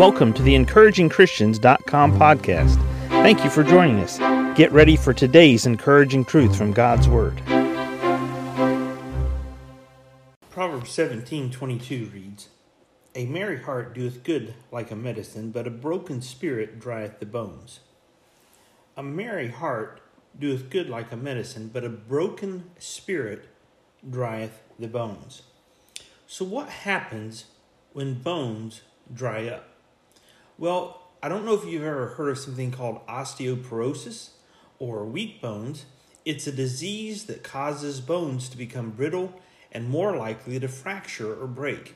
Welcome to the encouragingchristians.com podcast. Thank you for joining us. Get ready for today's encouraging truth from God's Word. Proverbs 17:22 reads, A merry heart doeth good like a medicine, but a broken spirit drieth the bones. A merry heart doeth good like a medicine, but a broken spirit drieth the bones. So, what happens when bones dry up? Well, I don't know if you've ever heard of something called osteoporosis or weak bones. It's a disease that causes bones to become brittle and more likely to fracture or break.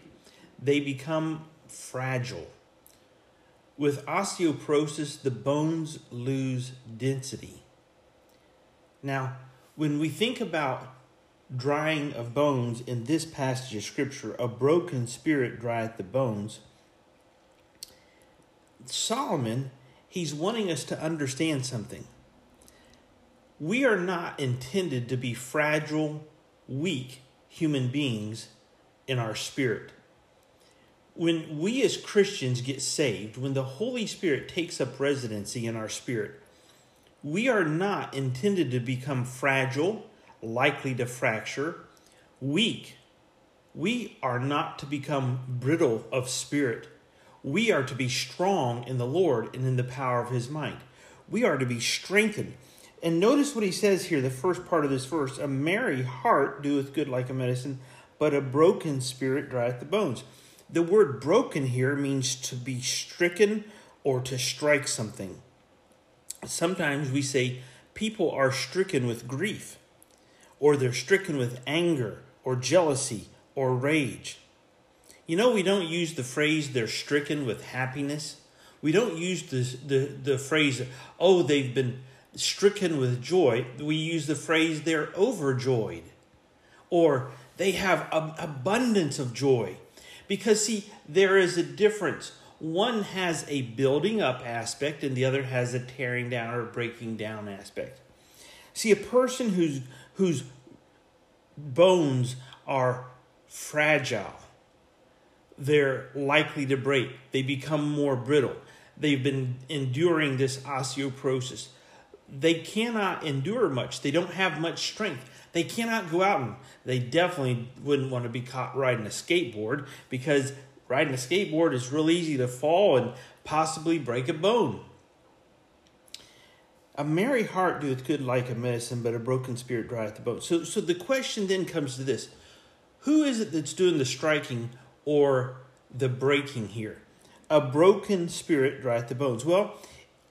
They become fragile. With osteoporosis, the bones lose density. Now, when we think about drying of bones in this passage of Scripture, a broken spirit drieth the bones. Solomon, he's wanting us to understand something. We are not intended to be fragile, weak human beings in our spirit. When we as Christians get saved, when the Holy Spirit takes up residency in our spirit, we are not intended to become fragile, likely to fracture, weak. We are not to become brittle of spirit. We are to be strong in the Lord and in the power of his might. We are to be strengthened. And notice what he says here, the first part of this verse A merry heart doeth good like a medicine, but a broken spirit drieth the bones. The word broken here means to be stricken or to strike something. Sometimes we say people are stricken with grief or they're stricken with anger or jealousy or rage. You know, we don't use the phrase they're stricken with happiness. We don't use the, the, the phrase, oh, they've been stricken with joy. We use the phrase they're overjoyed or they have a, abundance of joy. Because, see, there is a difference. One has a building up aspect and the other has a tearing down or breaking down aspect. See, a person who's whose bones are fragile, they're likely to break. They become more brittle. They've been enduring this osteoporosis. They cannot endure much. They don't have much strength. They cannot go out and they definitely wouldn't want to be caught riding a skateboard because riding a skateboard is real easy to fall and possibly break a bone. A merry heart doeth good like a medicine, but a broken spirit drieth the bone. So, so the question then comes to this Who is it that's doing the striking or the breaking here? A broken spirit drieth the bones. Well,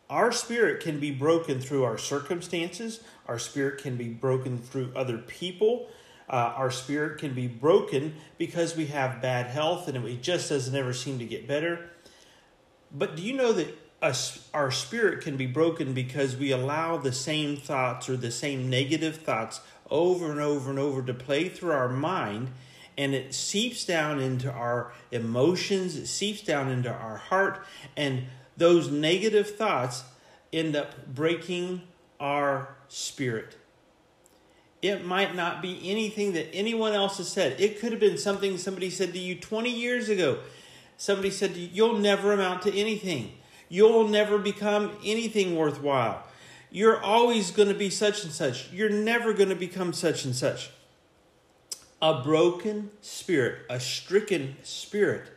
our spirit can be broken through our circumstances, our spirit can be broken through other people. Uh, our spirit can be broken because we have bad health and it just doesn't ever seem to get better. But do you know that us, our spirit can be broken because we allow the same thoughts or the same negative thoughts over and over and over to play through our mind and it seeps down into our emotions, it seeps down into our heart, and those negative thoughts end up breaking our spirit. It might not be anything that anyone else has said. It could have been something somebody said to you 20 years ago. Somebody said you, You'll never amount to anything. You'll never become anything worthwhile. You're always going to be such and such. You're never going to become such and such. A broken spirit, a stricken spirit,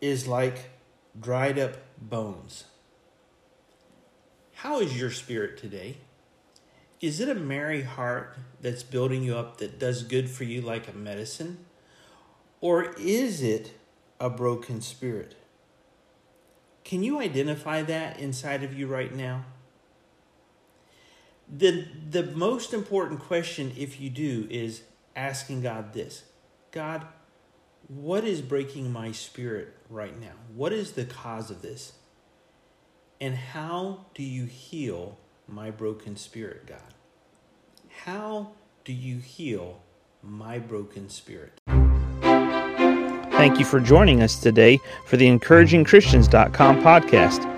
is like dried up bones. How is your spirit today? Is it a merry heart that's building you up that does good for you like a medicine? Or is it a broken spirit. Can you identify that inside of you right now? The, the most important question, if you do, is asking God this God, what is breaking my spirit right now? What is the cause of this? And how do you heal my broken spirit, God? How do you heal my broken spirit? Thank you for joining us today for the encouragingchristians.com podcast.